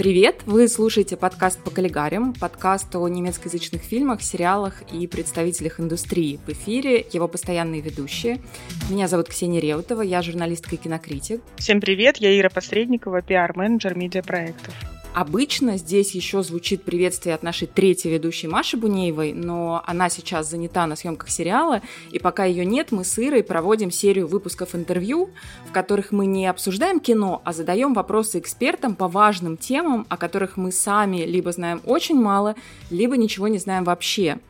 Привет! Вы слушаете подкаст по каллигарям, подкаст о немецкоязычных фильмах, сериалах и представителях индустрии. В эфире его постоянные ведущие. Меня зовут Ксения Реутова, я журналистка и кинокритик. Всем привет, я Ира Посредникова, пиар-менеджер медиапроектов. Обычно здесь еще звучит приветствие от нашей третьей ведущей Маши Бунеевой, но она сейчас занята на съемках сериала, и пока ее нет, мы с Ирой проводим серию выпусков интервью, в которых мы не обсуждаем кино, а задаем вопросы экспертам по важным темам, о которых мы сами либо знаем очень мало, либо ничего не знаем вообще –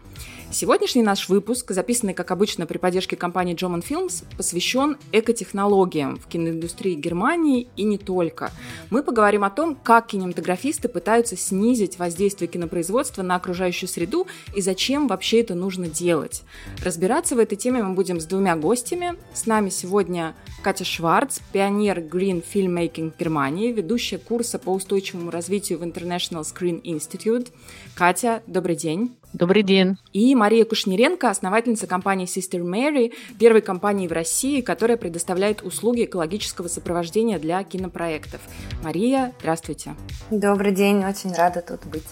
Сегодняшний наш выпуск, записанный, как обычно, при поддержке компании German Films, посвящен экотехнологиям в киноиндустрии Германии и не только. Мы поговорим о том, как кинематографисты пытаются снизить воздействие кинопроизводства на окружающую среду и зачем вообще это нужно делать. Разбираться в этой теме мы будем с двумя гостями. С нами сегодня Катя Шварц, пионер Green Filmmaking Германии, ведущая курса по устойчивому развитию в International Screen Institute. Катя, добрый день. Добрый день. И Мария Кушниренко, основательница компании Sister Mary, первой компании в России, которая предоставляет услуги экологического сопровождения для кинопроектов. Мария, здравствуйте. Добрый день, очень рада тут быть.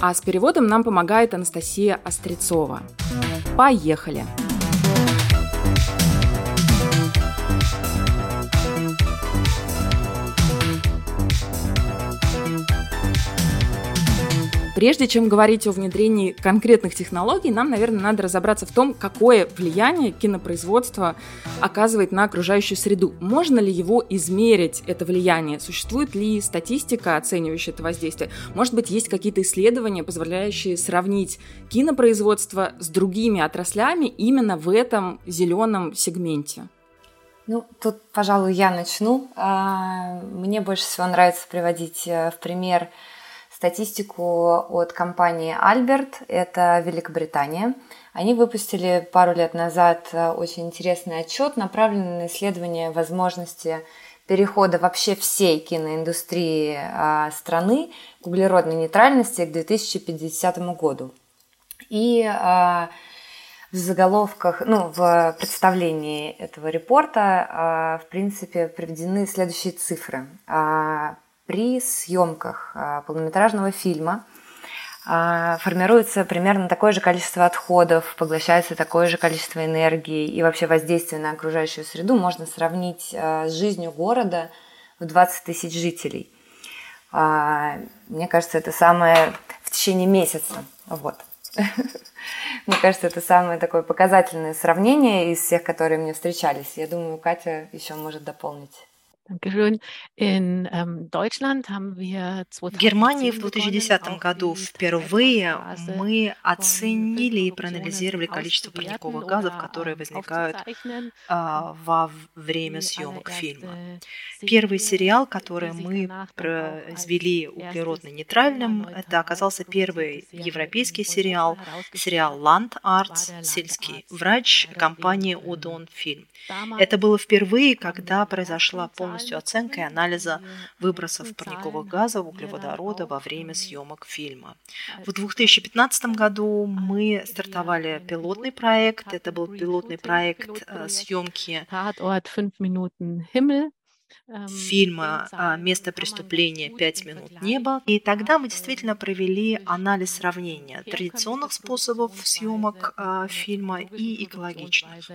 А с переводом нам помогает Анастасия Острецова. Поехали! Поехали! Прежде чем говорить о внедрении конкретных технологий, нам, наверное, надо разобраться в том, какое влияние кинопроизводство оказывает на окружающую среду. Можно ли его измерить, это влияние? Существует ли статистика, оценивающая это воздействие? Может быть, есть какие-то исследования, позволяющие сравнить кинопроизводство с другими отраслями именно в этом зеленом сегменте? Ну, тут, пожалуй, я начну. А, мне больше всего нравится приводить э, в пример статистику от компании Альберт, это Великобритания. Они выпустили пару лет назад э, очень интересный отчет, направленный на исследование возможности перехода вообще всей киноиндустрии а, страны к углеродной нейтральности к 2050 году. И а, в заголовках, ну, в представлении этого репорта, а, в принципе, приведены следующие цифры при съемках а, полнометражного фильма а, формируется примерно такое же количество отходов, поглощается такое же количество энергии и вообще воздействие на окружающую среду можно сравнить а, с жизнью города в 20 тысяч жителей. Мне кажется, это самое в течение месяца. Вот. Мне кажется, это самое такое показательное сравнение из всех, которые мне встречались. Я думаю, Катя еще может дополнить. Ähm, в Германии в 2010 году впервые мы оценили и проанализировали количество парниковых газов, которые возникают а, во время съемок фильма. Первый сериал, который мы произвели углеродно-нейтральным, это оказался первый европейский сериал, сериал Land Arts, сельский врач компании Udon Film. Это было впервые, когда произошла полностью оценка и анализа выбросов парниковых газов, углеводорода во время съемок фильма. В 2015 году мы стартовали пилотный проект. Это был пилотный проект э, съемки Эм, фильма а, «Место преступления. Пять минут неба». И тогда мы действительно провели анализ сравнения традиционных способов съемок а, фильма и экологичных.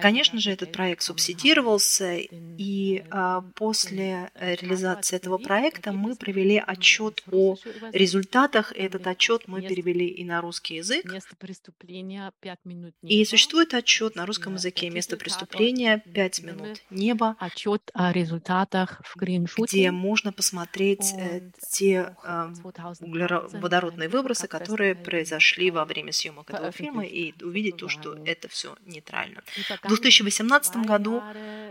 Конечно же, этот проект субсидировался, и а, после реализации этого проекта мы провели отчет о результатах. Этот отчет мы перевели и на русский язык. И существует отчет на русском языке «Место преступления. Пять минут неба». Отчет о результатах в где можно посмотреть э, те углеродные выбросы, которые произошли во время съемок этого фильма, и увидеть то, что это все нейтрально. В 2018 году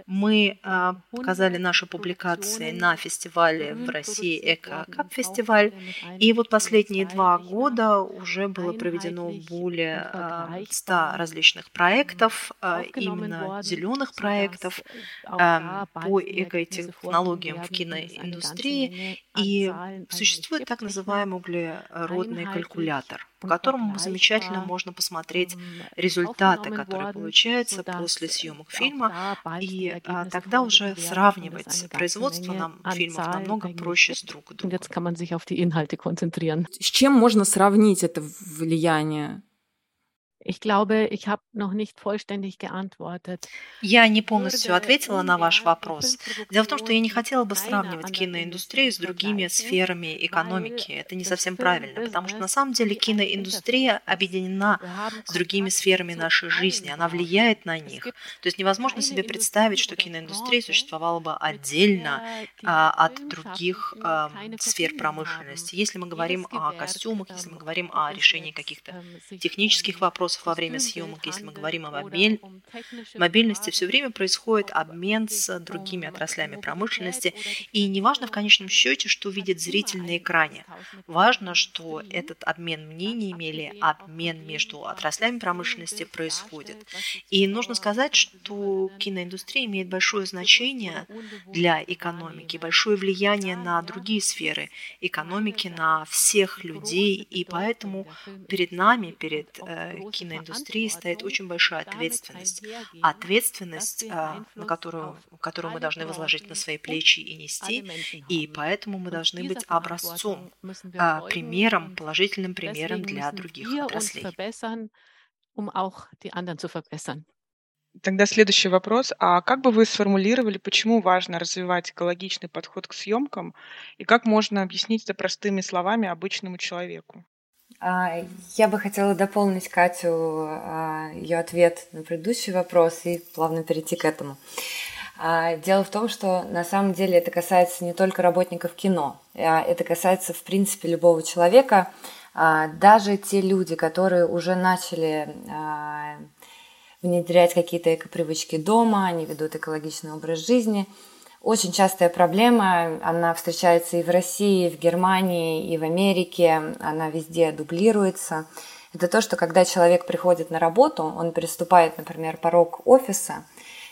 мы э, показали наши публикации на фестивале в России Эко Кап фестиваль, и вот последние два года уже было проведено более 100 различных проектов, именно зеленых проектов по экотехнологиям в киноиндустрии, и существует так называемый углеродный калькулятор, по которому замечательно можно посмотреть результаты, которые получаются после съемок фильма, и а, тогда уже сравнивать производство нам фильмов намного проще с друг другом. С чем можно сравнить это влияние? Ich glaube, ich habe noch nicht vollständig geantwortet. Я не полностью ответила на ваш вопрос. Дело в том, что я не хотела бы сравнивать киноиндустрию с другими сферами экономики. Это не совсем правильно, потому что на самом деле киноиндустрия объединена с другими сферами нашей жизни, она влияет на них. То есть невозможно себе представить, что киноиндустрия существовала бы отдельно а, от других а, сфер промышленности. Если мы говорим о костюмах, если мы говорим о решении каких-то технических вопросов, вопросов во время съемок, если мы говорим о мобиль... мобильности, все время происходит обмен с другими отраслями промышленности, и неважно в конечном счете, что видит зритель на экране. Важно, что этот обмен мнениями или обмен между отраслями промышленности происходит. И нужно сказать, что киноиндустрия имеет большое значение для экономики, большое влияние на другие сферы экономики, на всех людей, и поэтому перед нами, перед э, киноиндустрии стоит очень большая ответственность. Ответственность, а, на которую, которую мы должны возложить на свои плечи и нести, и поэтому мы должны быть образцом, а, примером, положительным примером для других отраслей. Тогда следующий вопрос. А как бы вы сформулировали, почему важно развивать экологичный подход к съемкам и как можно объяснить это простыми словами обычному человеку? А, я бы хотела дополнить Катю а, ее ответ на предыдущий вопрос и плавно перейти к этому. А, дело в том, что на самом деле это касается не только работников кино, это касается в принципе любого человека, даже те люди, которые уже начали внедрять какие-то эко-привычки дома, они ведут экологичный образ жизни – очень частая проблема, она встречается и в России, и в Германии, и в Америке, она везде дублируется. Это то, что когда человек приходит на работу, он переступает, например, порог офиса,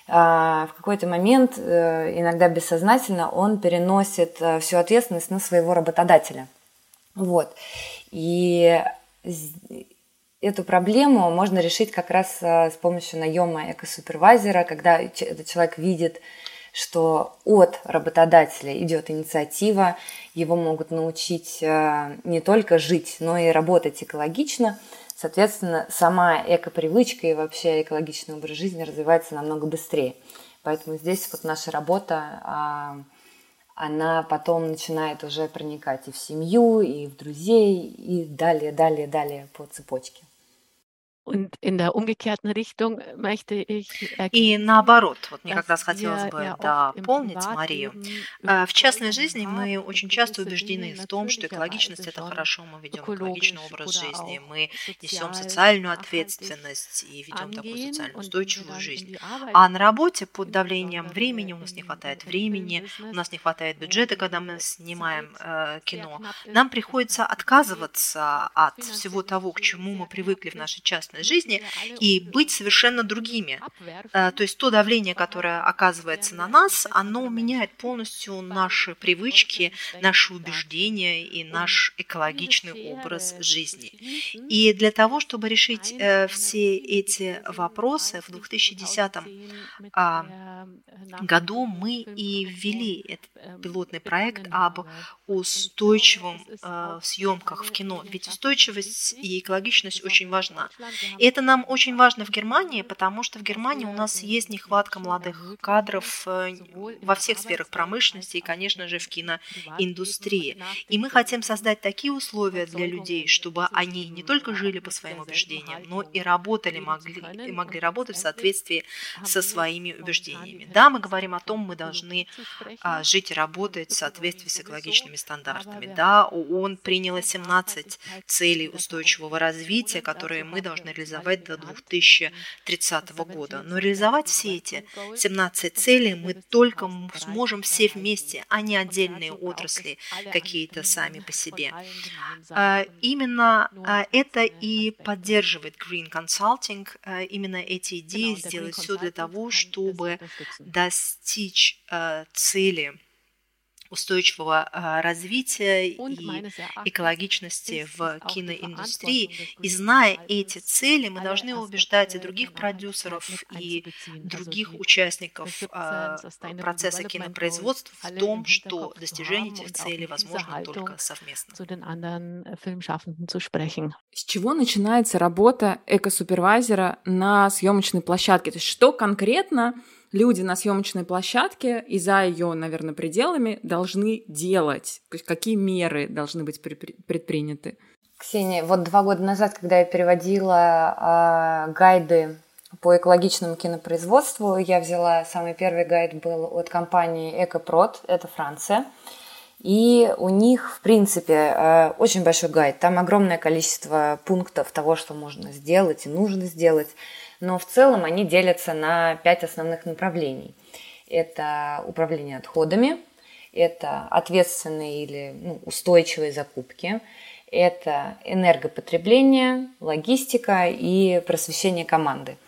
а, в какой-то момент, э, иногда бессознательно, он переносит э, всю ответственность на своего работодателя. Вот. И эту проблему можно решить как раз э, с помощью наема экосупервайзера, когда этот человек видит, что от работодателя идет инициатива, его могут научить э, не только жить, но и работать экологично. Соответственно, сама эко-привычка и вообще экологичный образ жизни развивается намного быстрее. Поэтому здесь вот наша работа, а, она потом начинает уже проникать и в семью, и в друзей, и далее, далее, далее по цепочке. И наоборот, вот мне как раз хотелось бы дополнить Марию. Э, в частной жизни мы очень часто убеждены в том, что экологичность – это хорошо, мы ведем экологичный образ жизни, мы несем социальную ответственность и ведем такую социально устойчивую жизнь. А на работе под давлением времени, у нас не хватает времени, у нас не хватает бюджета, когда мы снимаем э, кино, нам приходится отказываться от всего того, к чему мы привыкли в нашей частной частной жизни и быть совершенно другими. Э, то есть то давление, которое оказывается на нас, оно меняет полностью наши привычки, наши убеждения и наш экологичный образ жизни. И для того, чтобы решить э, все эти вопросы, в 2010 а, году мы и ввели этот пилотный проект об устойчивом э, съемках в кино. Ведь устойчивость и экологичность очень важна. И это нам очень важно в Германии, потому что в Германии у нас есть нехватка молодых кадров э, во всех сферах промышленности и, конечно. же, в киноиндустрии. И мы хотим создать такие условия для людей, чтобы они не только жили по своим убеждениям, но и работали, могли, могли работать в соответствии со своими убеждениями. Да, мы говорим о том, мы должны а, жить и работать в соответствии с экологичными стандартами. Да, ООН приняла 17 целей устойчивого развития, которые мы должны можно реализовать до 2030 года. Но реализовать все эти 17 целей мы только сможем все вместе, а не отдельные отрасли какие-то сами по себе. А, именно а, это и поддерживает Green Consulting, а, именно эти идеи сделать все для того, чтобы достичь цели устойчивого а, развития и экологичности в киноиндустрии. И зная эти цели, мы должны убеждать и других продюсеров, и других участников а, процесса кинопроизводства в том, что достижение этих целей возможно только совместно. С чего начинается работа эко-супервайзера на съемочной площадке? То есть что конкретно люди на съемочной площадке и за ее, наверное, пределами должны делать? То есть какие меры должны быть предприняты? Ксения, вот два года назад, когда я переводила э, гайды по экологичному кинопроизводству, я взяла самый первый гайд был от компании Экопрод, это Франция. И у них, в принципе, э, очень большой гайд. Там огромное количество пунктов того, что можно сделать и нужно сделать но в целом они делятся на пять основных направлений. Это управление отходами, это ответственные или ну, устойчивые закупки, это энергопотребление, логистика и просвещение команды –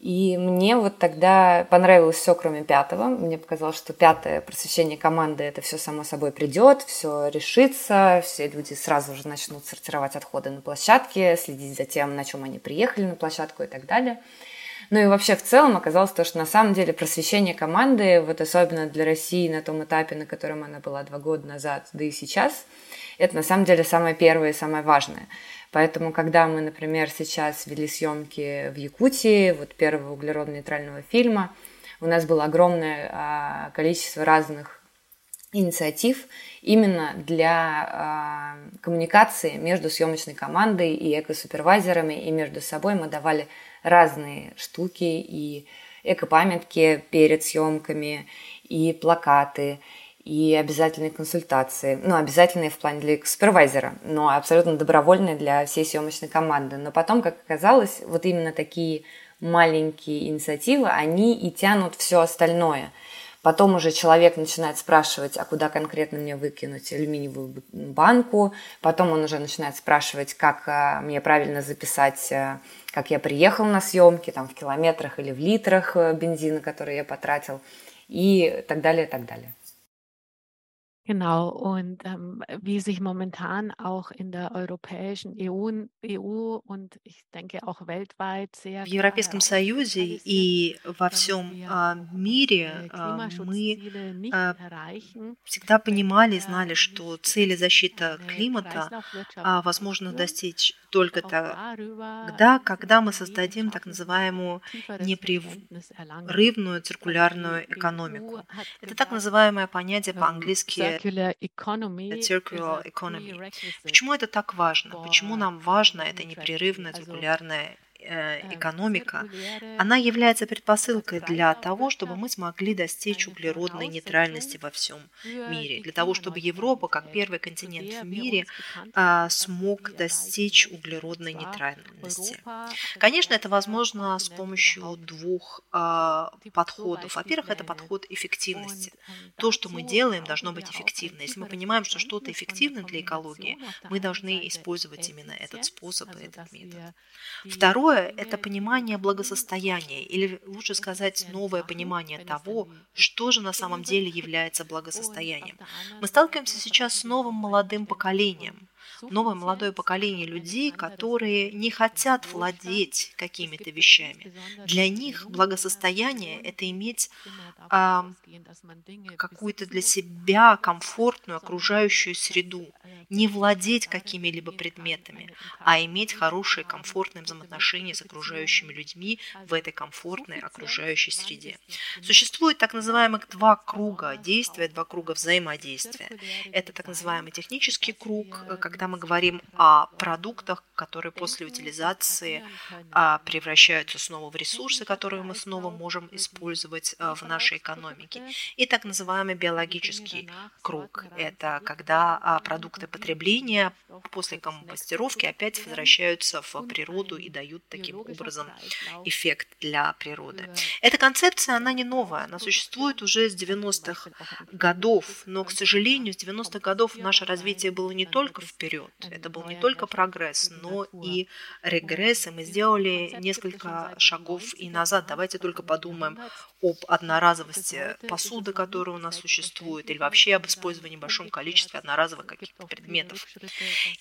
и мне вот тогда понравилось все, кроме пятого. Мне показалось, что пятое просвещение команды это все само собой придет, все решится, все люди сразу же начнут сортировать отходы на площадке, следить за тем, на чем они приехали на площадку и так далее. Ну и вообще в целом оказалось то, что на самом деле просвещение команды, вот особенно для России на том этапе, на котором она была два года назад, да и сейчас, это на самом деле самое первое и самое важное. Поэтому, когда мы, например, сейчас вели съемки в Якутии, вот первого углеродно-нейтрального фильма, у нас было огромное а, количество разных инициатив именно для а, коммуникации между съемочной командой и эко-супервайзерами, и между собой мы давали разные штуки и эко-памятки перед съемками, и плакаты, и обязательные консультации. Ну, обязательные в плане для супервайзера, но абсолютно добровольные для всей съемочной команды. Но потом, как оказалось, вот именно такие маленькие инициативы, они и тянут все остальное. Потом уже человек начинает спрашивать, а куда конкретно мне выкинуть алюминиевую банку. Потом он уже начинает спрашивать, как а, мне правильно записать, а, как я приехал на съемки, там в километрах или в литрах э, бензина, который я потратил, и так далее, и так далее. Genau, und ähm, wie sich momentan auch in der europäischen EU, EU und ich denke auch weltweit sehr В Европейском Союзе и во всем а, мире а, мы а, всегда понимали и знали, что цели защиты климата возможно достичь только тогда, когда мы создадим так называемую непрерывную циркулярную экономику. Это так называемое понятие по-английски circular economy. Economy. Почему это так важно? Почему нам важно это непрерывное циркулярное Э, экономика, она является предпосылкой для того, чтобы мы смогли достичь углеродной нейтральности во всем мире, для того, чтобы Европа, как первый континент в мире, а, смог достичь углеродной нейтральности. Конечно, это возможно с помощью двух а, подходов. Во-первых, это подход эффективности. То, что мы делаем, должно быть эффективно. Если мы понимаем, что что-то эффективно для экологии, мы должны использовать именно этот способ и этот метод. Второе Второе – это понимание благосостояния, или лучше сказать, новое понимание того, что же на самом деле является благосостоянием. Мы сталкиваемся сейчас с новым молодым поколением, новое молодое поколение людей, которые не хотят владеть какими-то вещами. Для них благосостояние – это иметь а, какую-то для себя комфортную окружающую среду, не владеть какими-либо предметами, а иметь хорошие, комфортные взаимоотношения с окружающими людьми в этой комфортной окружающей среде. Существует так называемых два круга действия, два круга взаимодействия. Это так называемый технический круг, когда когда мы говорим о продуктах, которые после утилизации а, превращаются снова в ресурсы, которые мы снова можем использовать а, в нашей экономике. И так называемый биологический круг. Это когда а, продукты потребления после компостировки опять возвращаются в природу и дают таким образом эффект для природы. Эта концепция, она не новая, она существует уже с 90-х годов, но, к сожалению, с 90-х годов наше развитие было не только вперед, это был не только прогресс, но и регресс, и мы сделали несколько шагов и назад. Давайте только подумаем об одноразовости посуды, которая у нас существует, или вообще об использовании в большом количестве одноразовых каких-то предметов.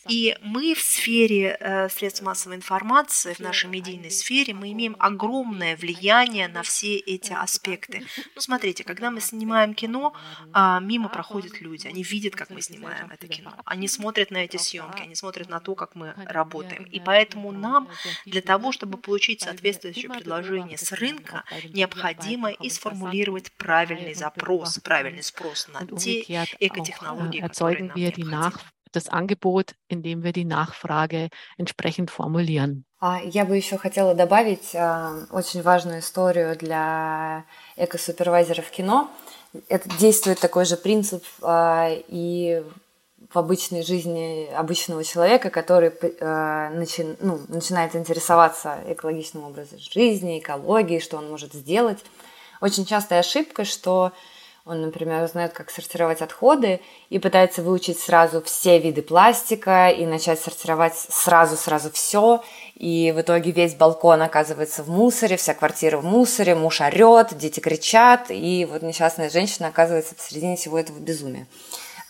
И мы в сфере э, средств массовой информации, в нашей медийной сфере, мы имеем огромное влияние на все эти аспекты. Ну, смотрите, когда мы снимаем кино, э, мимо проходят люди, они видят, как мы снимаем это кино, они смотрят на эти съемки, они смотрят на то, как мы работаем. И поэтому нам для того, чтобы получить соответствующее предложение с рынка, необходимо и сформулировать правильный запрос, правильный спрос на те экотехнологии, которые нам необходимы. das Angebot, indem wir die Nachfrage entsprechend formulieren. Я бы еще хотела добавить очень важную историю для экосупервайзеров кино. Это действует такой же принцип и в обычной жизни обычного человека, который э, начи, ну, начинает интересоваться экологичным образом жизни, экологией, что он может сделать. Очень частая ошибка, что он, например, знает, как сортировать отходы и пытается выучить сразу все виды пластика и начать сортировать сразу-сразу все. И в итоге весь балкон оказывается в мусоре, вся квартира в мусоре, муж орет, дети кричат, и вот несчастная женщина оказывается посередине всего этого безумия.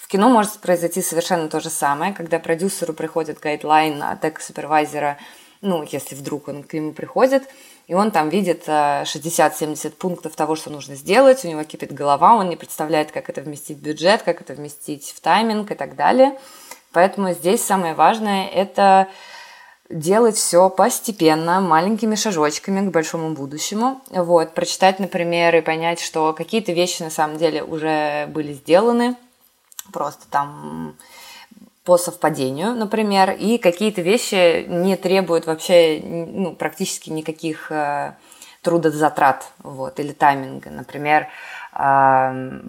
Кино может произойти совершенно то же самое, когда продюсеру приходит гайдлайн от эко-супервайзера, ну, если вдруг он к нему приходит – и он там видит 60-70 э, пунктов того, что нужно сделать, у него кипит голова, он не представляет, как это вместить в бюджет, как это вместить в тайминг и так далее. Поэтому здесь самое важное – это делать все постепенно, маленькими шажочками к большому будущему. Вот, прочитать, например, и понять, что какие-то вещи на самом деле уже были сделаны, просто там по совпадению, например, и какие-то вещи не требуют вообще ну, практически никаких э, трудозатрат вот, или тайминга. Например, э,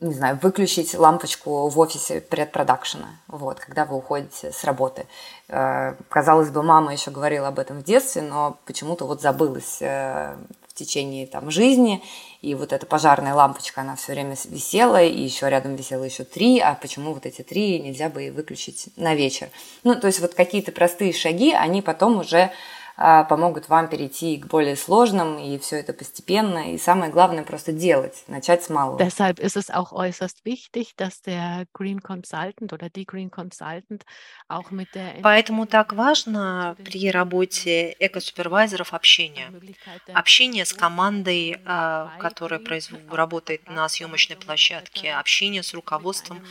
не знаю, выключить лампочку в офисе предпродакшена, вот, когда вы уходите с работы. Э, казалось бы, мама еще говорила об этом в детстве, но почему-то вот забылась э, в течение там, жизни, и вот эта пожарная лампочка, она все время висела, и еще рядом висело еще три, а почему вот эти три нельзя бы и выключить на вечер? Ну, то есть вот какие-то простые шаги, они потом уже помогут вам перейти к более сложным, и все это постепенно. И самое главное просто делать, начать с малого. Deshalb ist es auch äußerst wichtig, dass der Green Consultant oder die Green Consultant auch mit der Поэтому так важно при работе эко-супервайзеров общение. Общение с командой, а, которая работает на съемочной площадке, общение с руководством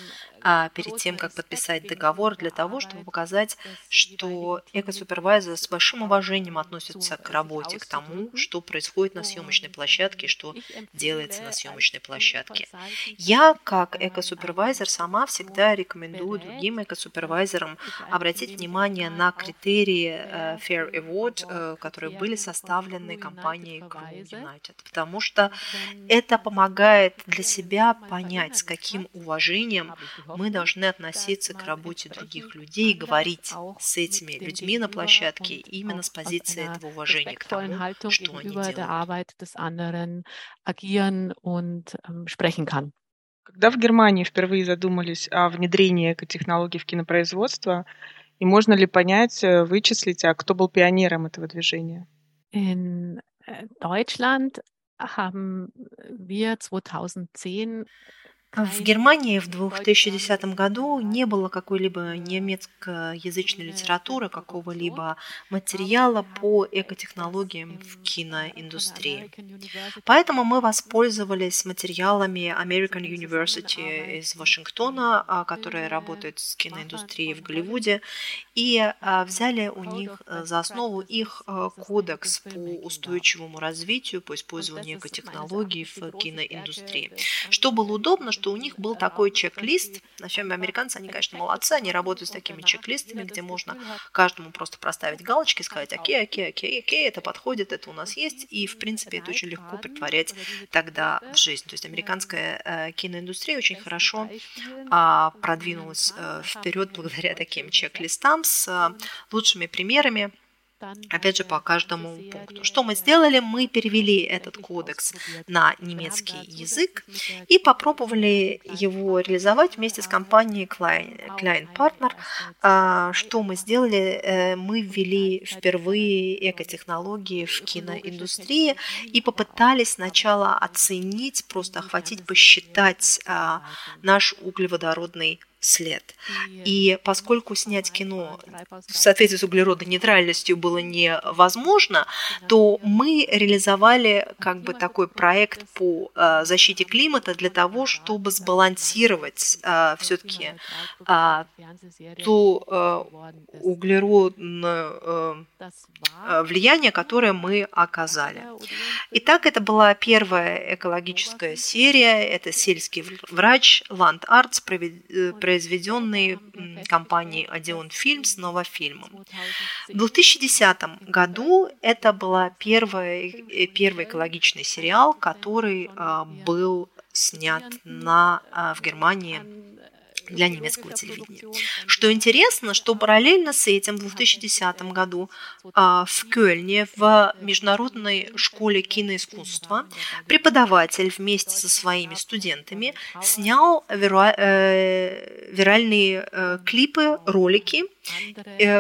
а перед тем, как подписать договор, для того, чтобы показать, что эко-супервайзер с большим уважением относится к работе, к тому, что происходит на съемочной площадке, что делается на съемочной площадке. Я, как эко-супервайзер, сама всегда рекомендую другим эко-супервайзерам обратить внимание на критерии э, Fair Award, э, которые были составлены компанией Crew United, потому что это помогает для себя понять, с каким уважением мы должны относиться к работе других людей и говорить с этими людьми на площадке именно с позиции этого уважения к тому, что они делают. Ähm, Когда в Германии впервые задумались о внедрении экотехнологий в кинопроизводство, и можно ли понять, э, вычислить, а кто был пионером этого движения? In äh, Deutschland haben wir 2010 в Германии в 2010 году не было какой-либо немецкоязычной литературы, какого-либо материала по экотехнологиям в киноиндустрии. Поэтому мы воспользовались материалами American University из Вашингтона, а, которая работает с киноиндустрией в Голливуде, и а, взяли у них э, за основу их э, кодекс по устойчивому развитию, по использованию экотехнологий в киноиндустрии. Что было удобно, что у них был такой чек-лист. На чем американцы, они, конечно, молодцы, они работают с такими чек-листами, где можно каждому просто проставить галочки, сказать, окей, окей, окей, окей, это подходит, это у нас есть, и, в принципе, это очень легко притворять тогда в жизнь. То есть американская э, киноиндустрия очень хорошо э, продвинулась э, вперед благодаря таким чек-листам с э, лучшими примерами Опять же, по каждому пункту. Что мы сделали? Мы перевели этот кодекс на немецкий язык и попробовали его реализовать вместе с компанией Klein Partner. А, что мы сделали? Э, мы ввели впервые экотехнологии в киноиндустрии и попытались сначала оценить, просто охватить, посчитать а, наш углеводородный след. И поскольку снять кино в соответствии с углеродной нейтральностью было невозможно, то мы реализовали как бы такой проект по э, защите климата для того, чтобы сбалансировать все-таки э, ту э, углеродное э, э, влияние, которое мы оказали. Итак, это была первая экологическая серия, это сельский врач Land Arts, произведенный компанией Odeon Films новофильмом. В 2010 году это был первый, э, первый экологичный сериал, который а, был снят на, а, в Германии для немецкого телевидения. Что интересно, что параллельно с этим в 2010 году а, в Кёльне в Международной школе киноискусства преподаватель вместе со своими студентами снял э, виральные э, клипы, ролики,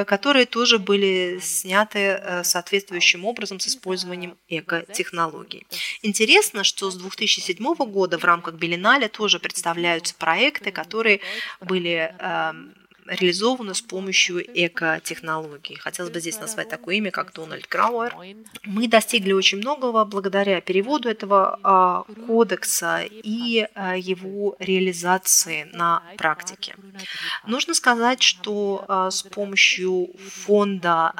которые тоже были сняты соответствующим образом с использованием эко-технологий. Интересно, что с 2007 года в рамках Белиналя тоже представляются проекты, которые были реализовано с помощью экотехнологий. Хотелось бы здесь назвать такое имя, как Дональд Крауэр. Мы достигли очень многого благодаря переводу этого а, кодекса и а, его реализации на практике. Нужно сказать, что а, с помощью фонда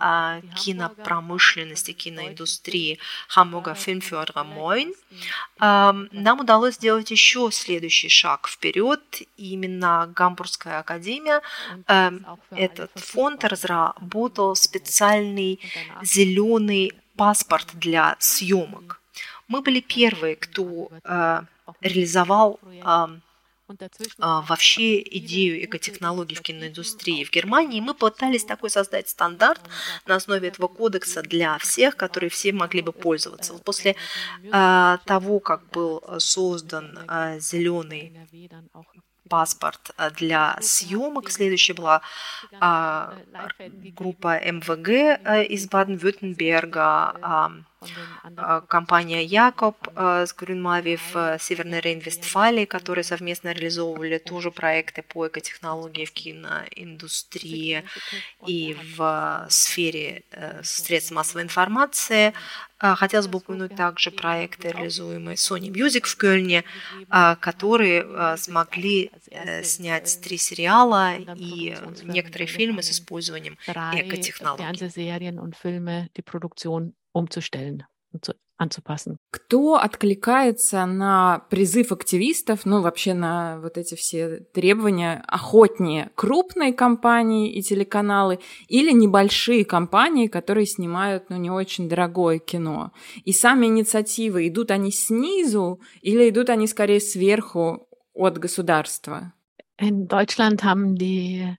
кинопромышленности, киноиндустрии Hamburger Filmförderer Moin нам удалось сделать еще следующий шаг вперед. Именно Гамбургская академия Эм, этот фонд разработал специальный зеленый паспорт для съемок. Мы были первые, кто э, реализовал эм, а, вообще идею экотехнологий в киноиндустрии в Германии. Мы пытались такой создать стандарт на основе этого кодекса для всех, которые все могли бы пользоваться. После а, того, как был создан зеленый паспорт э, для съемок. Следующая была а, группа МВГ э, из Баден-Вюртенберга, а, а, компания Якоб а, с Грюнмави в Северной Рейн-Вестфалии, которые совместно реализовывали тоже проекты по экотехнологии в киноиндустрии и в сфере э, средств массовой информации. А, хотелось бы упомянуть также проекты, реализуемые Sony Music в Кёльне, которые смогли э, снять три сериала и некоторые фильмы с использованием экотехнологий anzupassen. Кто откликается на призыв активистов, ну вообще на вот эти все требования охотнее? Крупные компании и телеканалы или небольшие компании, которые снимают ну не очень дорогое кино? И сами инициативы, идут они снизу или идут они скорее сверху от государства? In Deutschland haben die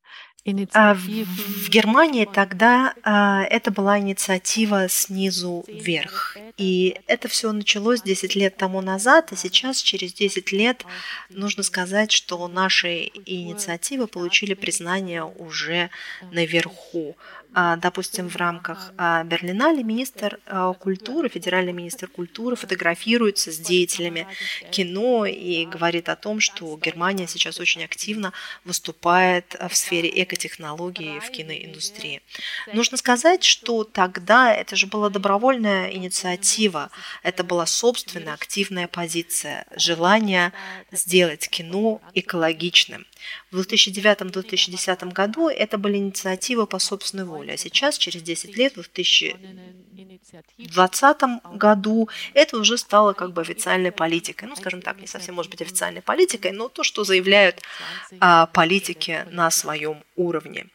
а, в Германии тогда а, это была инициатива снизу вверх. И это все началось 10 лет тому назад, и сейчас, через 10 лет, нужно сказать, что наши инициативы получили признание уже наверху. А, допустим, в рамках а, Берлинале министр а, культуры, федеральный министр культуры фотографируется с деятелями кино и говорит о том, что Германия сейчас очень активно выступает в сфере экотехнологий в киноиндустрии. Нужно сказать, что тогда это же была добровольная инициатива, это была собственная активная позиция, желание сделать кино экологичным. В 2009-2010 году это были инициативы по собственной воле, а сейчас, через 10 лет, в 2000 в 2020 году это уже стало как бы официальной политикой. Ну, скажем так, не совсем может быть официальной политикой, но то, что заявляют а, политики на своем уровне.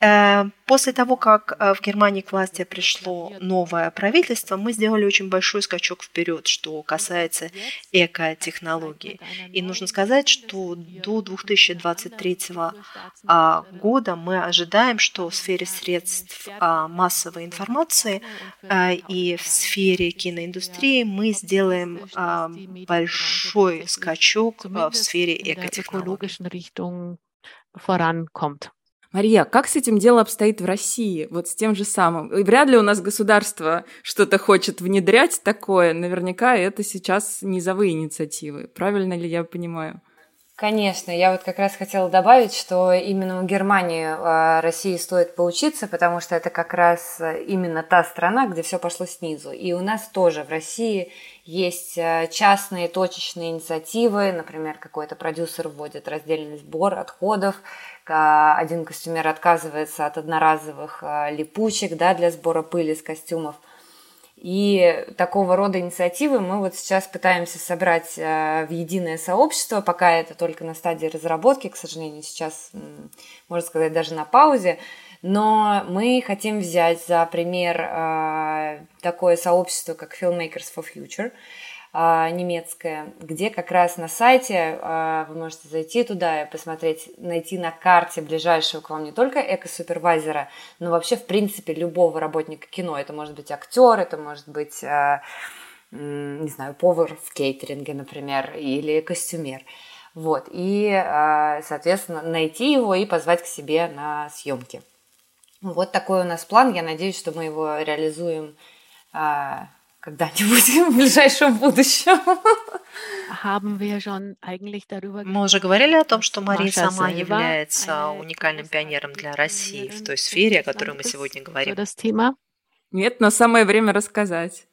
Э, после того, как э, в Германии к власти пришло новое правительство, мы сделали очень большой скачок вперед, что касается экотехнологий. И нужно сказать, что до 2023 а, года мы ожидаем, что в сфере средств а, массовой информации э, и в сфере киноиндустрии мы сделаем а, большой скачок в сфере экотехнологий. Мария, как с этим дело обстоит в России? Вот с тем же самым. И вряд ли у нас государство что-то хочет внедрять такое. Наверняка это сейчас низовые инициативы. Правильно ли я понимаю? Конечно, я вот как раз хотела добавить, что именно у Германии э, России стоит поучиться, потому что это как раз э, именно та страна, где все пошло снизу. И у нас тоже в России есть э, частные точечные инициативы, например, какой-то продюсер вводит раздельный сбор отходов, один костюмер отказывается от одноразовых липучек да, для сбора пыли с костюмов. И такого рода инициативы мы вот сейчас пытаемся собрать э, в единое сообщество, пока это только на стадии разработки, к сожалению, сейчас, можно сказать, даже на паузе. Но мы хотим взять за пример э, такое сообщество, как Filmmakers for Future – а, немецкая, где как раз на сайте а, вы можете зайти туда и посмотреть, найти на карте ближайшего к вам не только эко-супервайзера, но вообще, в принципе, любого работника кино. Это может быть актер, это может быть, а, не знаю, повар в кейтеринге, например, или костюмер. Вот, и, соответственно, найти его и позвать к себе на съемки. Вот такой у нас план. Я надеюсь, что мы его реализуем когда-нибудь в ближайшем будущем. Мы уже говорили о том, что Мария сама является уникальным пионером для России в той сфере, о которой мы сегодня говорим. Нет, но самое время рассказать.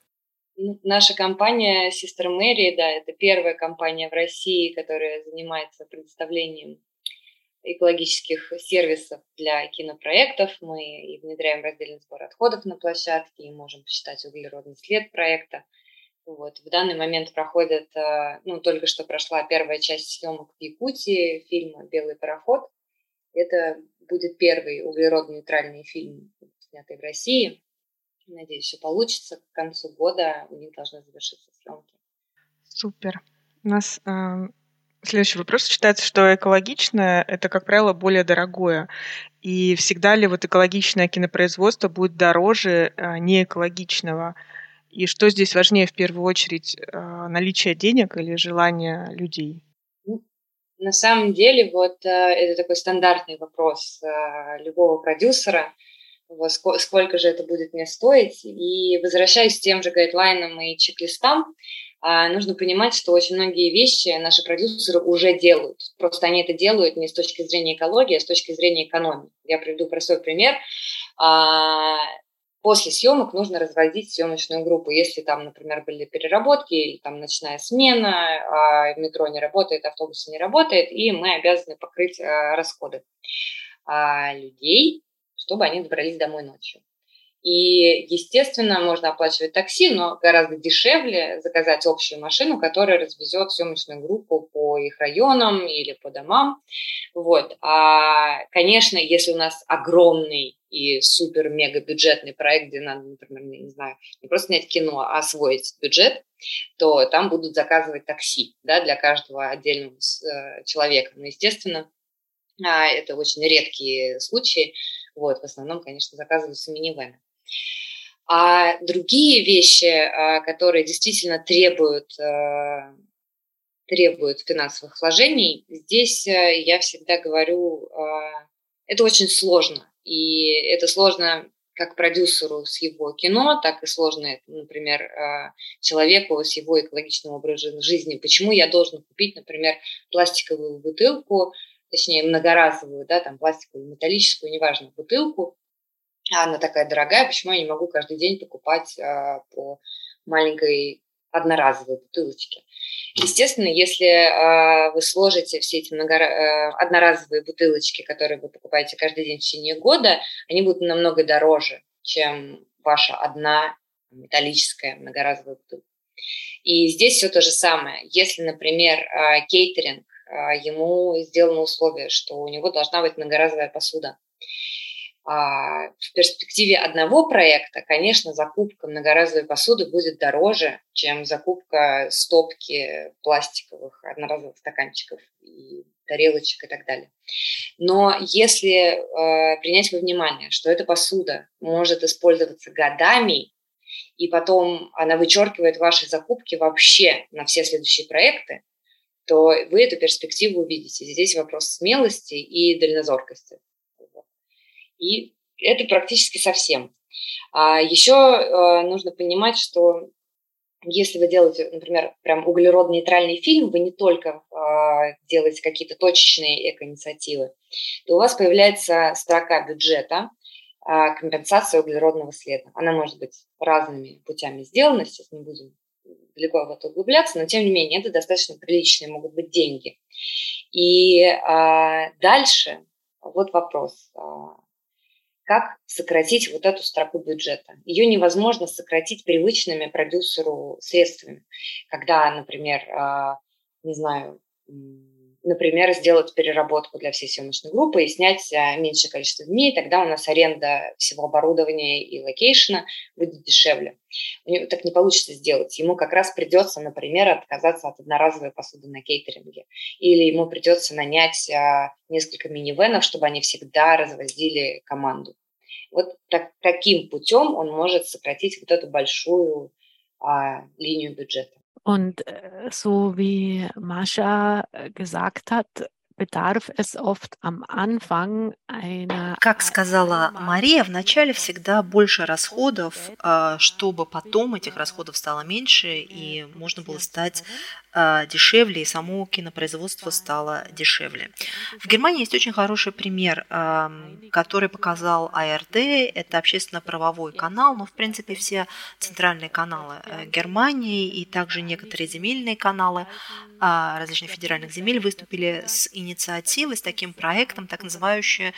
Наша компания Sister Mary, да, это первая компания в России, которая занимается предоставлением экологических сервисов для кинопроектов. Мы и внедряем раздельный сбор отходов на площадке, и можем посчитать углеродный след проекта. Вот. В данный момент проходит, э, ну, только что прошла первая часть съемок в Якутии фильма «Белый пароход». Это будет первый углеродно-нейтральный фильм, снятый в России. Надеюсь, все получится. К концу года у них должны завершиться съемки. Супер. У нас э, Следующий вопрос. Считается, что экологичное – это, как правило, более дорогое. И всегда ли вот экологичное кинопроизводство будет дороже а, неэкологичного? И что здесь важнее в первую очередь, а, наличие денег или желание людей? Ну, на самом деле, вот э, это такой стандартный вопрос э, любого продюсера. Вот, сколько же это будет мне стоить? И возвращаясь к тем же гайдлайнам и чек-листам, нужно понимать, что очень многие вещи наши продюсеры уже делают. Просто они это делают не с точки зрения экологии, а с точки зрения экономии. Я приведу простой пример. А, после съемок нужно разводить съемочную группу. Если там, например, были переработки, или там ночная смена, а метро не работает, автобус не работает, и мы обязаны покрыть а, расходы людей, чтобы они добрались домой ночью. И, естественно, можно оплачивать такси, но гораздо дешевле заказать общую машину, которая развезет съемочную группу по их районам или по домам. Вот. А, конечно, если у нас огромный и супер-мега бюджетный проект, где надо, например, не знаю, не просто снять кино, а освоить бюджет, то там будут заказывать такси да, для каждого отдельного э, человека. Но, естественно, а, это очень редкие случаи. Вот, в основном, конечно, заказываются минивены. А другие вещи, а, которые действительно требуют, а, требуют финансовых вложений, здесь э, я всегда говорю, а, это очень сложно. И это сложно как продюсеру с его кино, так и сложно, например, человеку с его экологичным образом жизни. Почему я должен купить, например, пластиковую бутылку, точнее, многоразовую, да, там, пластиковую, металлическую, неважно, бутылку, она такая дорогая, почему я не могу каждый день покупать а, по маленькой одноразовой бутылочке. Естественно, если э, вы сложите все эти много, э, одноразовые бутылочки, которые вы покупаете каждый день в течение года, они будут намного дороже, чем ваша одна металлическая, многоразовая бутылка. И здесь все то же самое. Если, например, а, кейтеринг, а, ему сделано условие, что у него должна быть многоразовая посуда. А, в перспективе одного проекта, конечно, закупка многоразовой посуды будет дороже, чем закупка стопки пластиковых одноразовых стаканчиков и тарелочек и так далее. Но если э, принять во внимание, что эта посуда может использоваться годами, и потом она вычеркивает ваши закупки вообще на все следующие проекты, то вы эту перспективу увидите. Здесь вопрос смелости и дальнозоркости. И это практически совсем. А еще э, нужно понимать, что если вы делаете, например, прям углеродно-нейтральный фильм, вы не только э, делаете какие-то точечные эко-инициативы, то у вас появляется строка бюджета, э, компенсация углеродного следа. Она может быть разными путями сделана, сейчас не будем далеко в это углубляться, но тем не менее это достаточно приличные могут быть деньги. И э, дальше вот вопрос. Как сократить вот эту строку бюджета. Ее невозможно сократить привычными продюсеру средствами, когда, например, а, не знаю, например, сделать переработку для всей съемочной группы и снять а, меньшее количество дней, тогда у нас аренда всего оборудования и локейшена будет дешевле. У него так не получится сделать. Ему как раз придется, например, отказаться от одноразовой посуды на кейтеринге. Или ему придется нанять а, несколько минивенов, чтобы они всегда развозили команду. Вот так, таким путем он может сократить вот эту большую а, линию бюджета. Und so wie Mascha gesagt hat, bedarf es oft am Anfang einer... Как сказала Мария, вначале всегда больше расходов, чтобы потом этих расходов стало меньше, и можно было стать а, дешевле, и само кинопроизводство стало дешевле. В Германии есть очень хороший пример, который показал АРД. Это общественно-правовой канал, но, в принципе, все центральные каналы э, Германии и также некоторые земельные каналы а, различных федеральных земель выступили с инициативой, с таким проектом, так, называющее,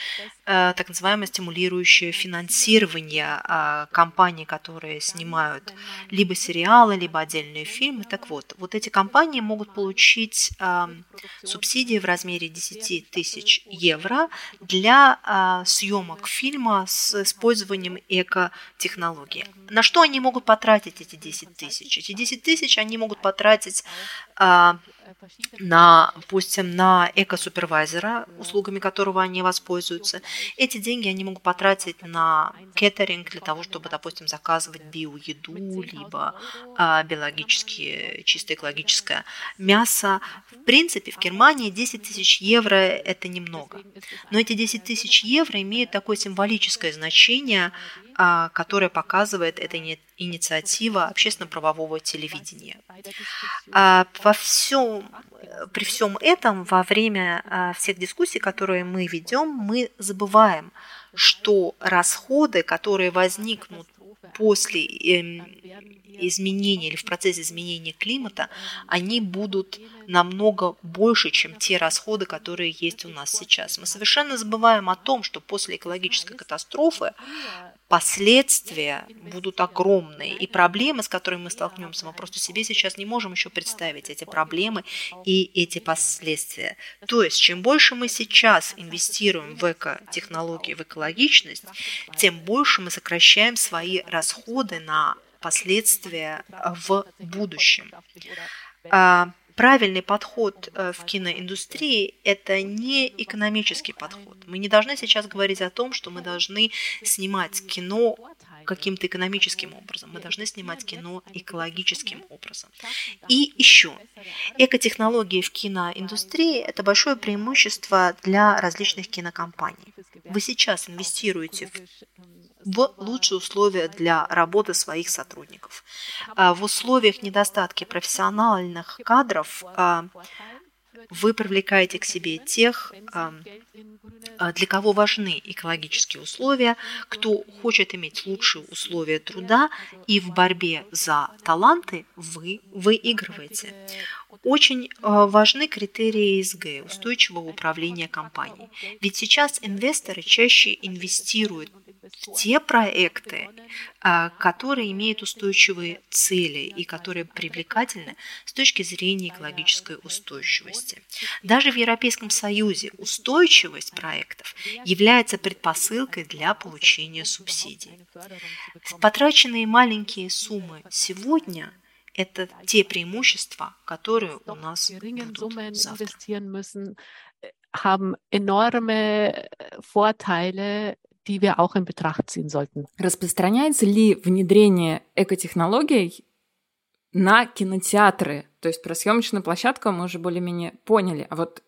э, так называемое стимулирующее финансирование а, компаний, которые снимают либо сериалы, либо отдельные фильмы. Так вот, вот эти компании компании могут получить э, субсидии в размере 10 тысяч евро для э, съемок фильма с использованием эко-технологий. На что они могут потратить эти 10 тысяч? Эти 10 тысяч они могут потратить э, на, допустим, на эко-супервайзера, услугами которого они воспользуются. Эти деньги они могут потратить на кеттеринг для того, чтобы, допустим, заказывать биоеду, либо а, биологически чисто экологическое мясо. В принципе, в Германии 10 тысяч евро – это немного. Но эти 10 тысяч евро имеют такое символическое значение, которое показывает эта инициатива общественно-правового телевидения. А, во всем, при всем этом, во время а, всех дискуссий, которые мы ведем, мы забываем, что расходы, которые возникнут после эм, изменения или в процессе изменения климата, они будут намного больше, чем те расходы, которые есть у нас сейчас. Мы совершенно забываем о том, что после экологической катастрофы последствия будут огромные. И проблемы, с которыми мы столкнемся, мы просто себе сейчас не можем еще представить эти проблемы и эти последствия. То есть, чем больше мы сейчас инвестируем в эко-технологии, в экологичность, тем больше мы сокращаем свои расходы на последствия в будущем. Правильный подход э, в киноиндустрии – это не экономический подход. Мы не должны сейчас говорить о том, что мы должны снимать кино каким-то экономическим образом. Мы должны снимать кино экологическим образом. И еще, экотехнологии в киноиндустрии – это большое преимущество для различных кинокомпаний. Вы сейчас инвестируете в в лучшие условия для работы своих сотрудников. А в условиях недостатки профессиональных кадров а, вы привлекаете к себе тех, а, для кого важны экологические условия, кто хочет иметь лучшие условия труда, и в борьбе за таланты вы выигрываете. Очень важны критерии ESG, устойчивого управления компанией. Ведь сейчас инвесторы чаще инвестируют те проекты, а, которые имеют устойчивые цели и которые привлекательны с точки зрения экологической устойчивости. Даже в Европейском Союзе устойчивость проектов является предпосылкой для получения субсидий. Потраченные маленькие суммы сегодня – это те преимущества, которые у нас будут завтра. haben enorme Vorteile die wir auch in Betracht ziehen sollten. Распространяется ли внедрение экотехнологий на кинотеатры? То есть про съемочную площадку мы уже более-менее поняли. А вот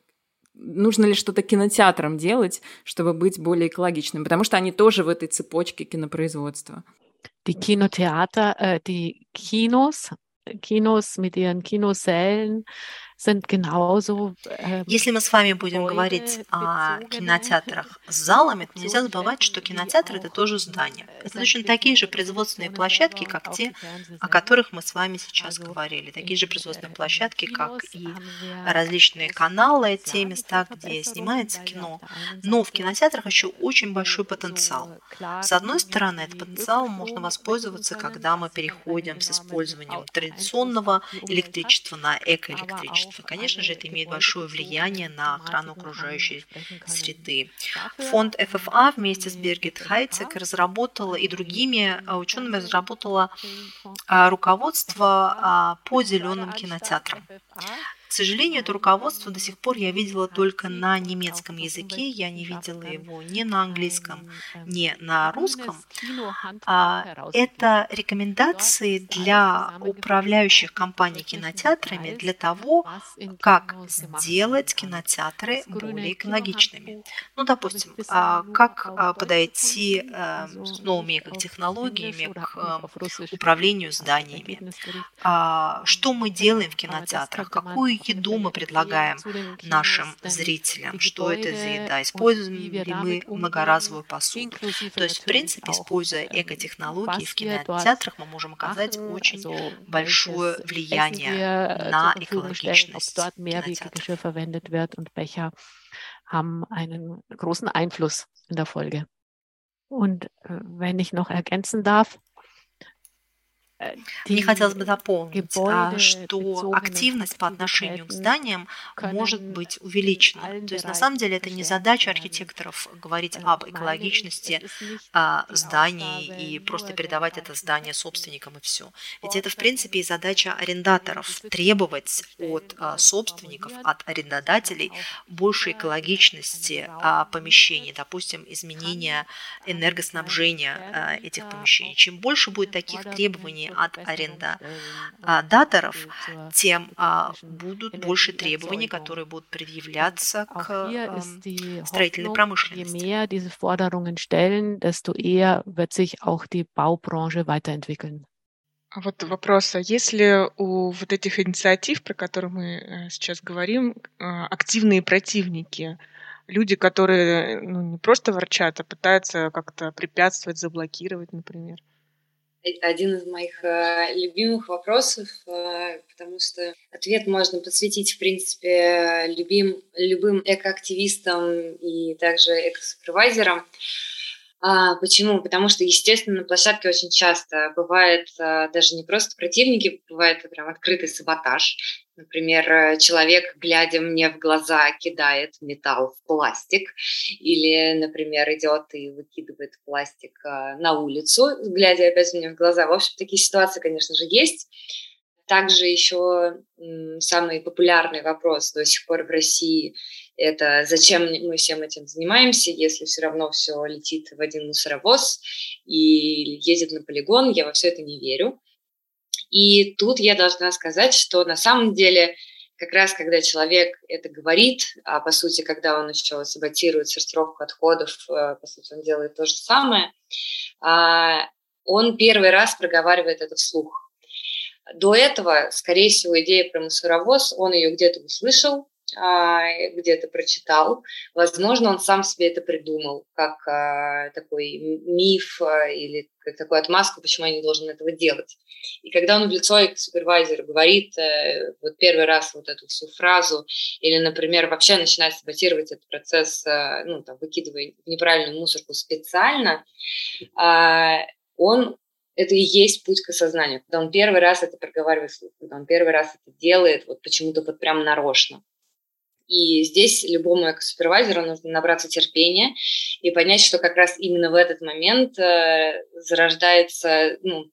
нужно ли что-то кинотеатрам делать, чтобы быть более экологичным? Потому что они тоже в этой цепочке кинопроизводства. Die Kinotheater, äh, die Kinos, Kinos mit ihren Kinosälen, Ähm, Если мы с вами будем говорить о кинотеатрах с залами, то нельзя забывать, что кинотеатр это тоже здание. Это точно такие же производственные площадки, как те, о которых мы с вами сейчас говорили. Такие же производственные площадки, как и различные каналы, те места, где снимается кино. Но в кинотеатрах еще очень большой потенциал. С одной стороны, этот потенциал можно воспользоваться, когда мы переходим с использованием традиционного электричества на экоэлектричество пространства. Конечно же, это имеет большое влияние на охрану окружающей среды. Фонд ФФА вместе с Бергит Хайцек разработала и другими а, учеными разработала а, руководство а, по зеленым кинотеатрам. К сожалению, это руководство до сих пор я видела только на немецком языке, я не видела его ни на английском, ни на русском. А, это рекомендации для управляющих компаний кинотеатрами для того, как сделать кинотеатры более экологичными. Ну, допустим, а, как а, подойти с новыми технологиями к управлению зданиями, что мы делаем в кинотеатрах, какую еду мы предлагаем нашим зрителям, что это за еда, используем ли мы многоразовую посуду. То есть, в принципе, используя экотехнологии в кинотеатрах, мы можем оказать очень большое влияние на экологичность haben einen großen Einfluss in der Folge. Und wenn ich noch ergänzen darf, мне хотелось бы дополнить, а, что активность по отношению к зданиям может быть увеличена. То есть на самом деле это не задача архитекторов говорить об экологичности а, зданий и просто передавать это здание собственникам и все. Ведь это в принципе и задача арендаторов требовать от а, собственников, от арендодателей больше экологичности помещений, допустим, изменения энергоснабжения этих помещений. Чем больше будет таких требований от арендаторов, тем а, будут больше требований, которые будут предъявляться к эм, строительной промышленности. Je mehr diese Forderungen stellen, desto eher wird sich auch die Baubranche weiterentwickeln. А вот вопрос, а если у вот этих инициатив, про которые мы э, сейчас говорим, э, активные противники, люди, которые ну, не просто ворчат, а пытаются как-то препятствовать, заблокировать, например? Один из моих э, любимых вопросов, э, потому что ответ можно посвятить, в принципе, любим, любым экоактивистам и также экосупервайзерам. А, почему? Потому что, естественно, на площадке очень часто бывает а, даже не просто противники, бывает прям открытый саботаж. Например, э, человек, глядя мне в глаза, кидает металл в пластик. Или, например, идет и выкидывает пластик а, на улицу, глядя опять мне в глаза. В общем, такие ситуации, конечно же, есть. Также еще самый популярный вопрос до сих пор в России – это зачем мы всем этим занимаемся, если все равно все летит в один мусоровоз и едет на полигон. Я во все это не верю. И тут я должна сказать, что на самом деле как раз когда человек это говорит, а по сути, когда он еще саботирует сортировку отходов, э, по сути, он делает то же самое, а, он первый раз проговаривает это вслух. До этого, скорее всего, идея про мусоровоз, он ее где-то услышал, где-то прочитал. Возможно, он сам себе это придумал, как а, такой миф а, или как такую отмазку, почему я не должен этого делать. И когда он в лицо супервайзеру говорит э, вот первый раз вот эту всю фразу, или, например, вообще начинает саботировать этот процесс, э, ну, там, выкидывая неправильную мусорку специально, он это и есть путь к осознанию. Когда он первый раз это проговаривает, когда он первый раз это делает, вот почему-то вот прям нарочно. И здесь любому экосупервайзеру нужно набраться терпения и понять, что как раз именно в этот момент э, зарождается, ну,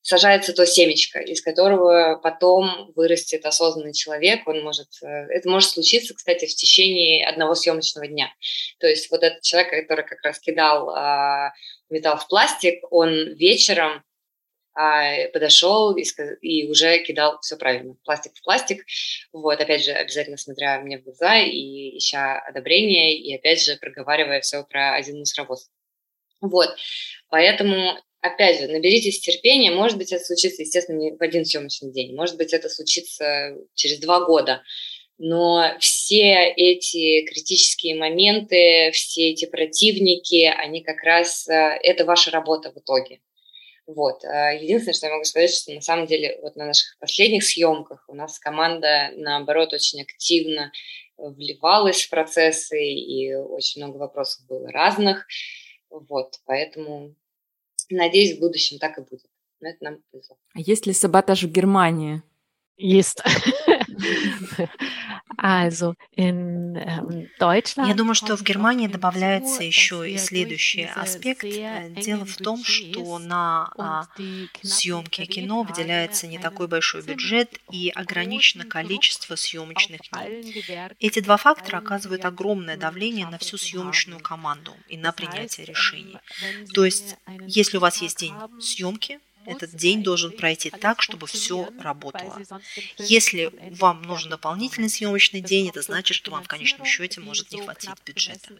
сажается то семечко, из которого потом вырастет осознанный человек. Он может, э, это может случиться, кстати, в течение одного съемочного дня. То есть вот этот человек, который как раз кидал э, металл в пластик, он вечером а, подошел и, и уже кидал все правильно, пластик в пластик. Вот, опять же, обязательно смотря мне в глаза и ища одобрение, и опять же проговаривая все про один мусоровоз. Вот, поэтому опять же, наберитесь терпения. Может быть, это случится, естественно, не в один съемочный день. Может быть, это случится через два года. Но все эти критические моменты, все эти противники, они как раз... Э, это ваша работа в итоге. Вот. А единственное, что я могу сказать, что на самом деле вот на наших последних съемках у нас команда, наоборот, очень активно вливалась в процессы, и очень много вопросов было разных. Вот, поэтому надеюсь, в будущем так и будет. Но это нам повезло. А есть ли саботаж в Германии? Есть. Ähm. Я думаю, что в Германии добавляется еще и следующий аспект. Э, дело в том, что на а, съемки кино выделяется не такой большой бюджет и ограничено количество съемочных дней. Эти два фактора оказывают огромное давление на всю съемочную команду и на принятие решений. То есть, если у вас есть день съемки, этот день должен пройти так, чтобы все работало. Если вам нужен дополнительный съемочный день, это значит, что вам в конечном счете может не хватить бюджета.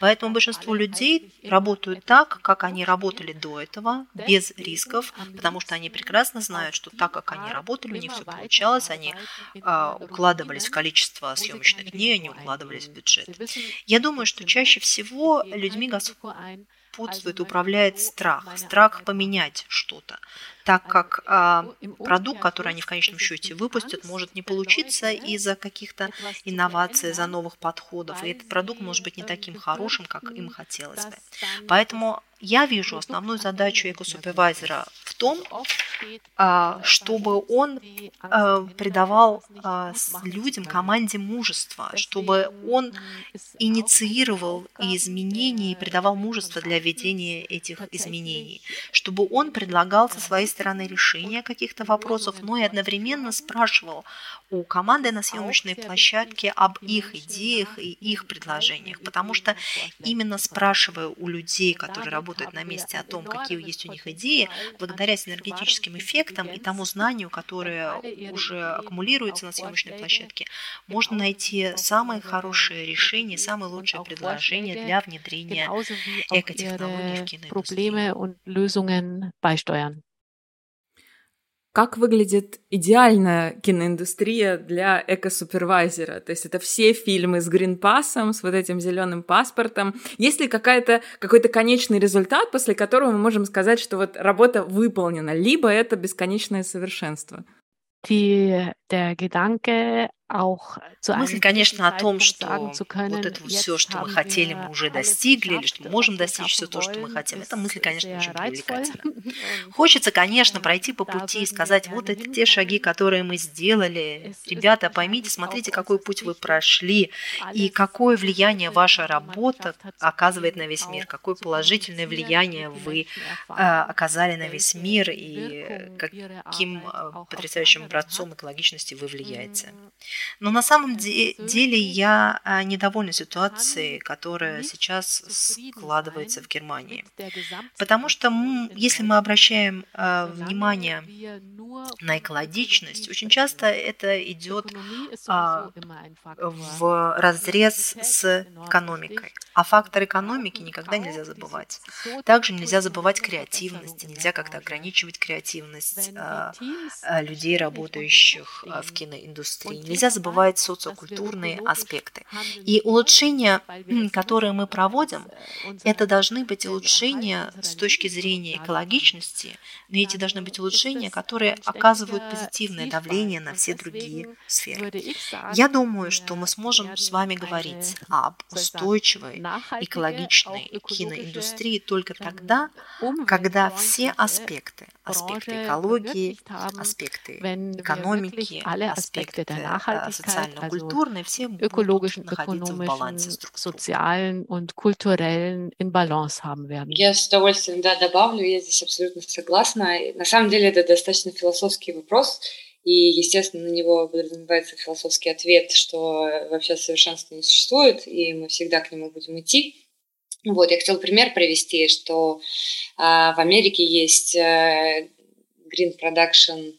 Поэтому большинство людей работают так, как они работали до этого, без рисков, потому что они прекрасно знают, что так как они работали, у них все получалось, они а, укладывались в количество съемочных дней, они укладывались в бюджет. Я думаю, что чаще всего людьми сопутствует, управляет страх, страх поменять что-то так как а, продукт, который они в конечном счете выпустят, может не получиться из-за каких-то инноваций, из-за новых подходов, и этот продукт может быть не таким хорошим, как им хотелось бы. Поэтому я вижу основную задачу экосупервайзера в том, а, чтобы он а, придавал а, людям, команде мужество, чтобы он инициировал изменения и придавал мужество для ведения этих изменений, чтобы он предлагал со своей стороны решения каких-то вопросов, но и одновременно спрашивал у команды на съемочной площадке об их идеях и их предложениях, потому что именно спрашивая у людей, которые работают на месте, о том, какие есть у них идеи, благодаря синергетическим эффектам и тому знанию, которое уже аккумулируется на съемочной площадке, можно найти самые хорошие решения, самые лучшие предложения для внедрения экотехнологий в киноиндустрию как выглядит идеальная киноиндустрия для эко-супервайзера. То есть это все фильмы с гринпассом, с вот этим зеленым паспортом. Есть ли какая-то, какой-то конечный результат, после которого мы можем сказать, что вот работа выполнена, либо это бесконечное совершенство? Die, der Gedanke Мысль, конечно, о том, что вот это вот все, что мы хотели, мы уже достигли, или что мы можем достичь все то, что мы хотим, эта мысль, конечно, очень привлекательна. Хочется, конечно, пройти по пути и сказать, вот это те шаги, которые мы сделали. Ребята, поймите, смотрите, какой путь вы прошли, и какое влияние ваша работа оказывает на весь мир, какое положительное влияние вы а, оказали на весь мир, и каким а, потрясающим образцом экологичности вы влияете. Но на самом де- деле я а, недовольна ситуацией, которая сейчас складывается в Германии. Потому что если мы обращаем а, внимание на экологичность, очень часто это идет а, в разрез с экономикой. А фактор экономики никогда нельзя забывать. Также нельзя забывать креативность, нельзя как-то ограничивать креативность людей, работающих э, в киноиндустрии. Нельзя забывать социокультурные аспекты. И улучшения, которые мы проводим, это должны быть улучшения с точки зрения экологичности, но эти должны быть улучшения, которые оказывают позитивное давление на все другие сферы. Я думаю, что мы сможем с вами говорить об устойчивой, экологичной киноиндустрии только тогда, когда все аспекты, аспекты экологии, аспекты экономики, аспекты социально-культурные, все ökonomischen, sozialen und kulturellen in Balance haben werden. Я с удовольствием да, добавлю, я здесь абсолютно согласна. На самом деле это достаточно философский вопрос, и, естественно, на него подразумевается философский ответ, что вообще совершенства не существует, и мы всегда к нему будем идти. Вот, я хотела пример привести, что а, в Америке есть а, Green Production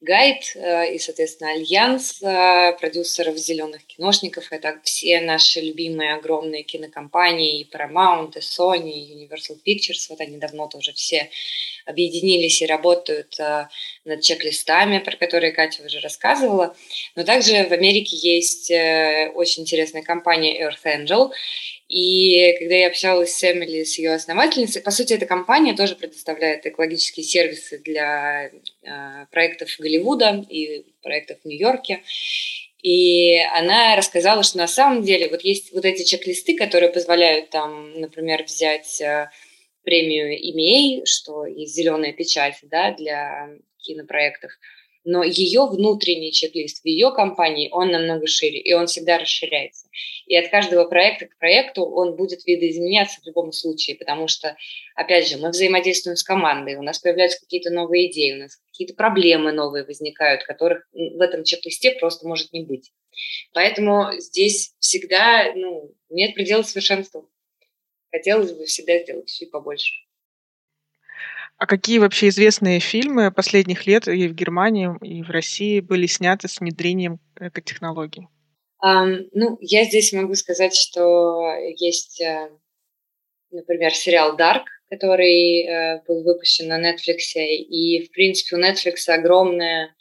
Guide а, и, соответственно, альянс а, продюсеров зеленых киношников. Это все наши любимые огромные кинокомпании, и Paramount, и Sony, и Universal Pictures. Вот они давно тоже все объединились и работают а, над чек-листами, про которые Катя уже рассказывала. Но также в Америке есть э, очень интересная компания Earth Angel, и когда я общалась с Эмили, с ее основательницей, по сути, эта компания тоже предоставляет экологические сервисы для э, проектов Голливуда и проектов в Нью-Йорке. И она рассказала, что на самом деле вот есть вот эти чек-листы, которые позволяют там, например, взять э, премию EMA, что есть зеленая печать да, для кинопроектов – но ее внутренний чек-лист в ее компании, он намного шире, и он всегда расширяется. И от каждого проекта к проекту он будет видоизменяться в любом случае, потому что, опять же, мы взаимодействуем с командой, у нас появляются какие-то новые идеи, у нас какие-то проблемы новые возникают, которых в этом чек-листе просто может не быть. Поэтому здесь всегда ну, нет предела совершенства. Хотелось бы всегда сделать все побольше. А какие вообще известные фильмы последних лет и в Германии, и в России были сняты с внедрением экотехнологий? Um, ну, я здесь могу сказать, что есть, э, например, сериал Dark, который uh, был выпущен на Netflix, и, в принципе, у Netflix огромная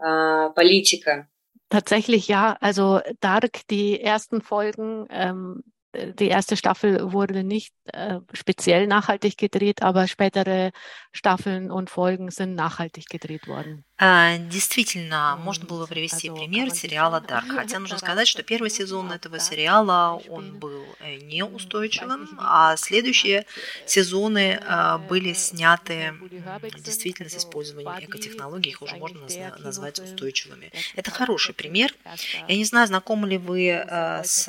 uh, политика. Tatsächlich ja, also Dark, die ersten Folgen ähm, die erste Staffel wurde nicht äh, speziell nachhaltig gedreht, aber spätere Staffeln und Folgen sind nachhaltig gedreht worden. Действительно, можно было привести пример сериала Dark, хотя нужно сказать, что первый сезон этого сериала, он был э, неустойчивым, а следующие сезоны э, были сняты действительно с использованием экотехнологий, их уже можно назвать устойчивыми. Это хороший пример. Я не знаю, знакомы ли вы э, с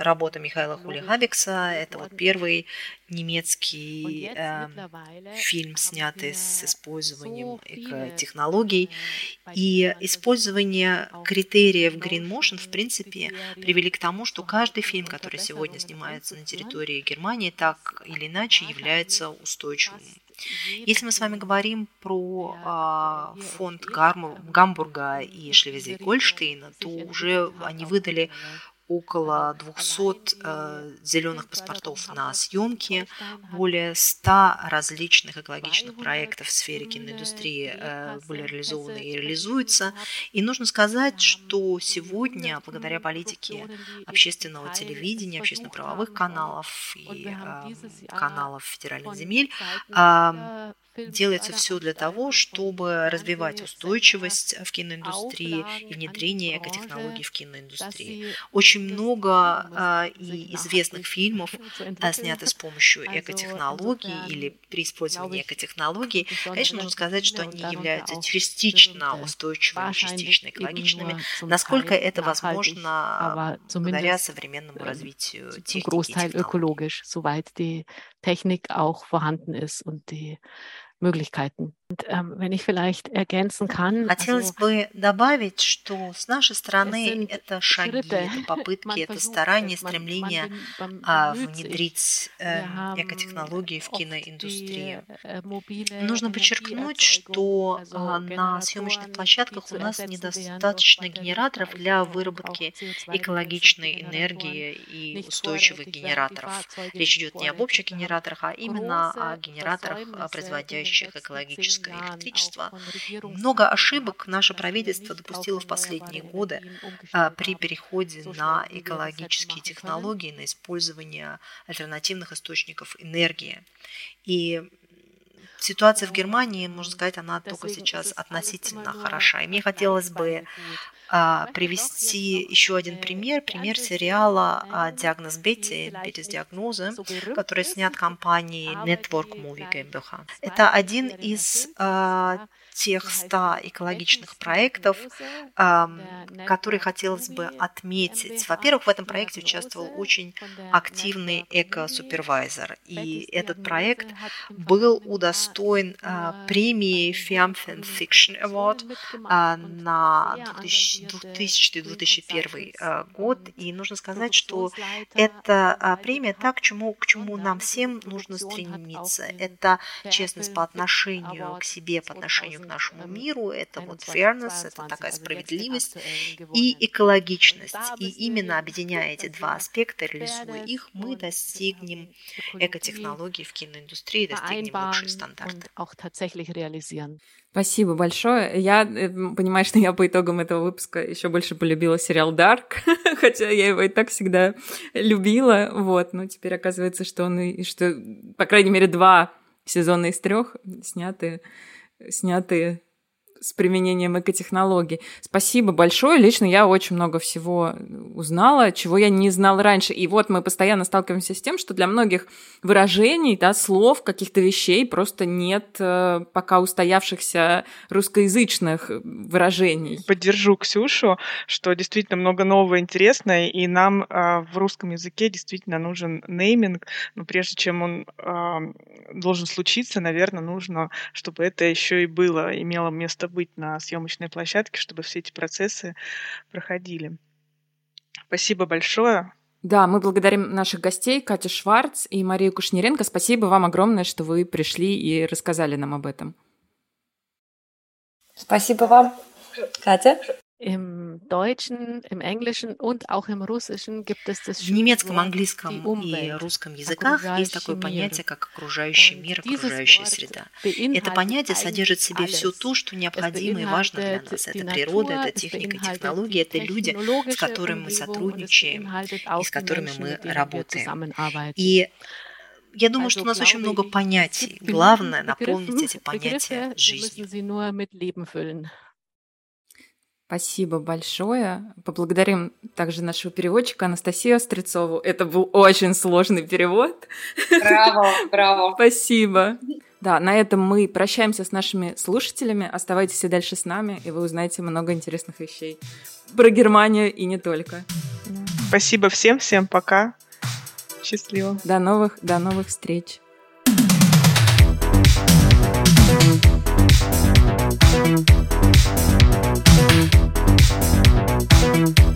работой Михаила Хулигабекса, это вот первый немецкий э, фильм, снятый с использованием технологий. И использование критериев Green Motion, в принципе, привели к тому, что каждый фильм, который сегодня снимается на территории Германии, так или иначе является устойчивым. Если мы с вами говорим про э, фонд Гамбурга и Шлезвиг-Гольштейна, то уже они выдали около 200 э, зеленых паспортов на съемки, более 100 различных экологичных проектов в сфере киноиндустрии э, были реализованы и реализуются. И нужно сказать, что сегодня, благодаря политике общественного телевидения, общественно-правовых каналов и э, каналов федеральных земель, э, Делается все для того, чтобы развивать устойчивость в киноиндустрии и внедрение экотехнологий в киноиндустрии. Очень много э, и известных фильмов э, сняты с помощью экотехнологий или при использовании экотехнологий. Конечно, нужно сказать, что они являются частично устойчивыми, частично экологичными, насколько это возможно благодаря современному развитию техники и технологий. Technik auch vorhanden ist und die Möglichkeiten. Ähm, Хотелось бы добавить, что с нашей стороны это шаги, это попытки, это старания, стремления а, внедрить э, экотехнологии в киноиндустрию. Э, Нужно подчеркнуть, что а, на съемочных площадках у нас недостаточно генераторов для выработки экологичной энергии и устойчивых генераторов. Речь идет не об общих генераторах, а именно о генераторах, производящих экологическую экологическое электричество. Много ошибок наше правительство допустило в последние годы а, при переходе на экологические технологии, на использование альтернативных источников энергии. И ситуация в Германии, можно сказать, она только сейчас относительно хороша. И мне хотелось бы привести еще один пример, пример сериала а, «Диагноз Бетти», «Беттис диагнозы», который снят компанией Network Movie GmbH. Это один из а, тех 100 экологичных проектов, которые хотелось бы отметить. Во-первых, в этом проекте участвовал очень активный эко-супервайзер, и этот проект был удостоен премии Fiamfen Fiction Award на 2000-2001 год, и нужно сказать, что эта премия так, к чему, к чему нам всем нужно стремиться. Это честность по отношению к себе, по отношению к нашему миру, это вот fairness, это такая справедливость и экологичность. И именно объединяя эти два аспекта, реализуя их, мы достигнем экотехнологий в киноиндустрии, достигнем лучшие стандарты. Спасибо большое. Я э, понимаю, что я по итогам этого выпуска еще больше полюбила сериал Dark, хотя я его и так всегда любила. Вот, но теперь оказывается, что он и что, по крайней мере, два сезона из трех сняты снятые с применением экотехнологий. Спасибо большое. Лично я очень много всего узнала, чего я не знала раньше. И вот мы постоянно сталкиваемся с тем, что для многих выражений, да, слов, каких-то вещей просто нет э, пока устоявшихся русскоязычных выражений. Поддержу Ксюшу, что действительно много нового интересного, и нам э, в русском языке действительно нужен нейминг, но прежде чем он э, должен случиться, наверное, нужно, чтобы это еще и было, имело место быть на съемочной площадке, чтобы все эти процессы проходили. Спасибо большое. Да, мы благодарим наших гостей Катю Шварц и Марию Кушнеренко. Спасибо вам огромное, что вы пришли и рассказали нам об этом. Спасибо вам, Катя. Im Deutschen, im Englischen und auch im Russischen gibt es das В немецком, английском и русском языках есть такое понятие, как окружающий мир, окружающая среда. Это понятие содержит в себе все то, что необходимо и важно для нас. Это природа, это техника, технологии, это люди, с которыми мы сотрудничаем и с которыми мы работаем. И я думаю, что у нас очень много понятий. Главное наполнить эти понятия жизнью. Спасибо большое. Поблагодарим также нашего переводчика Анастасию Острецову. Это был очень сложный перевод. Браво, браво. Спасибо. Да, на этом мы прощаемся с нашими слушателями. Оставайтесь и дальше с нами, и вы узнаете много интересных вещей про Германию и не только. Спасибо всем, всем пока. Счастливо. До новых, до новых встреч. thank you Thank you.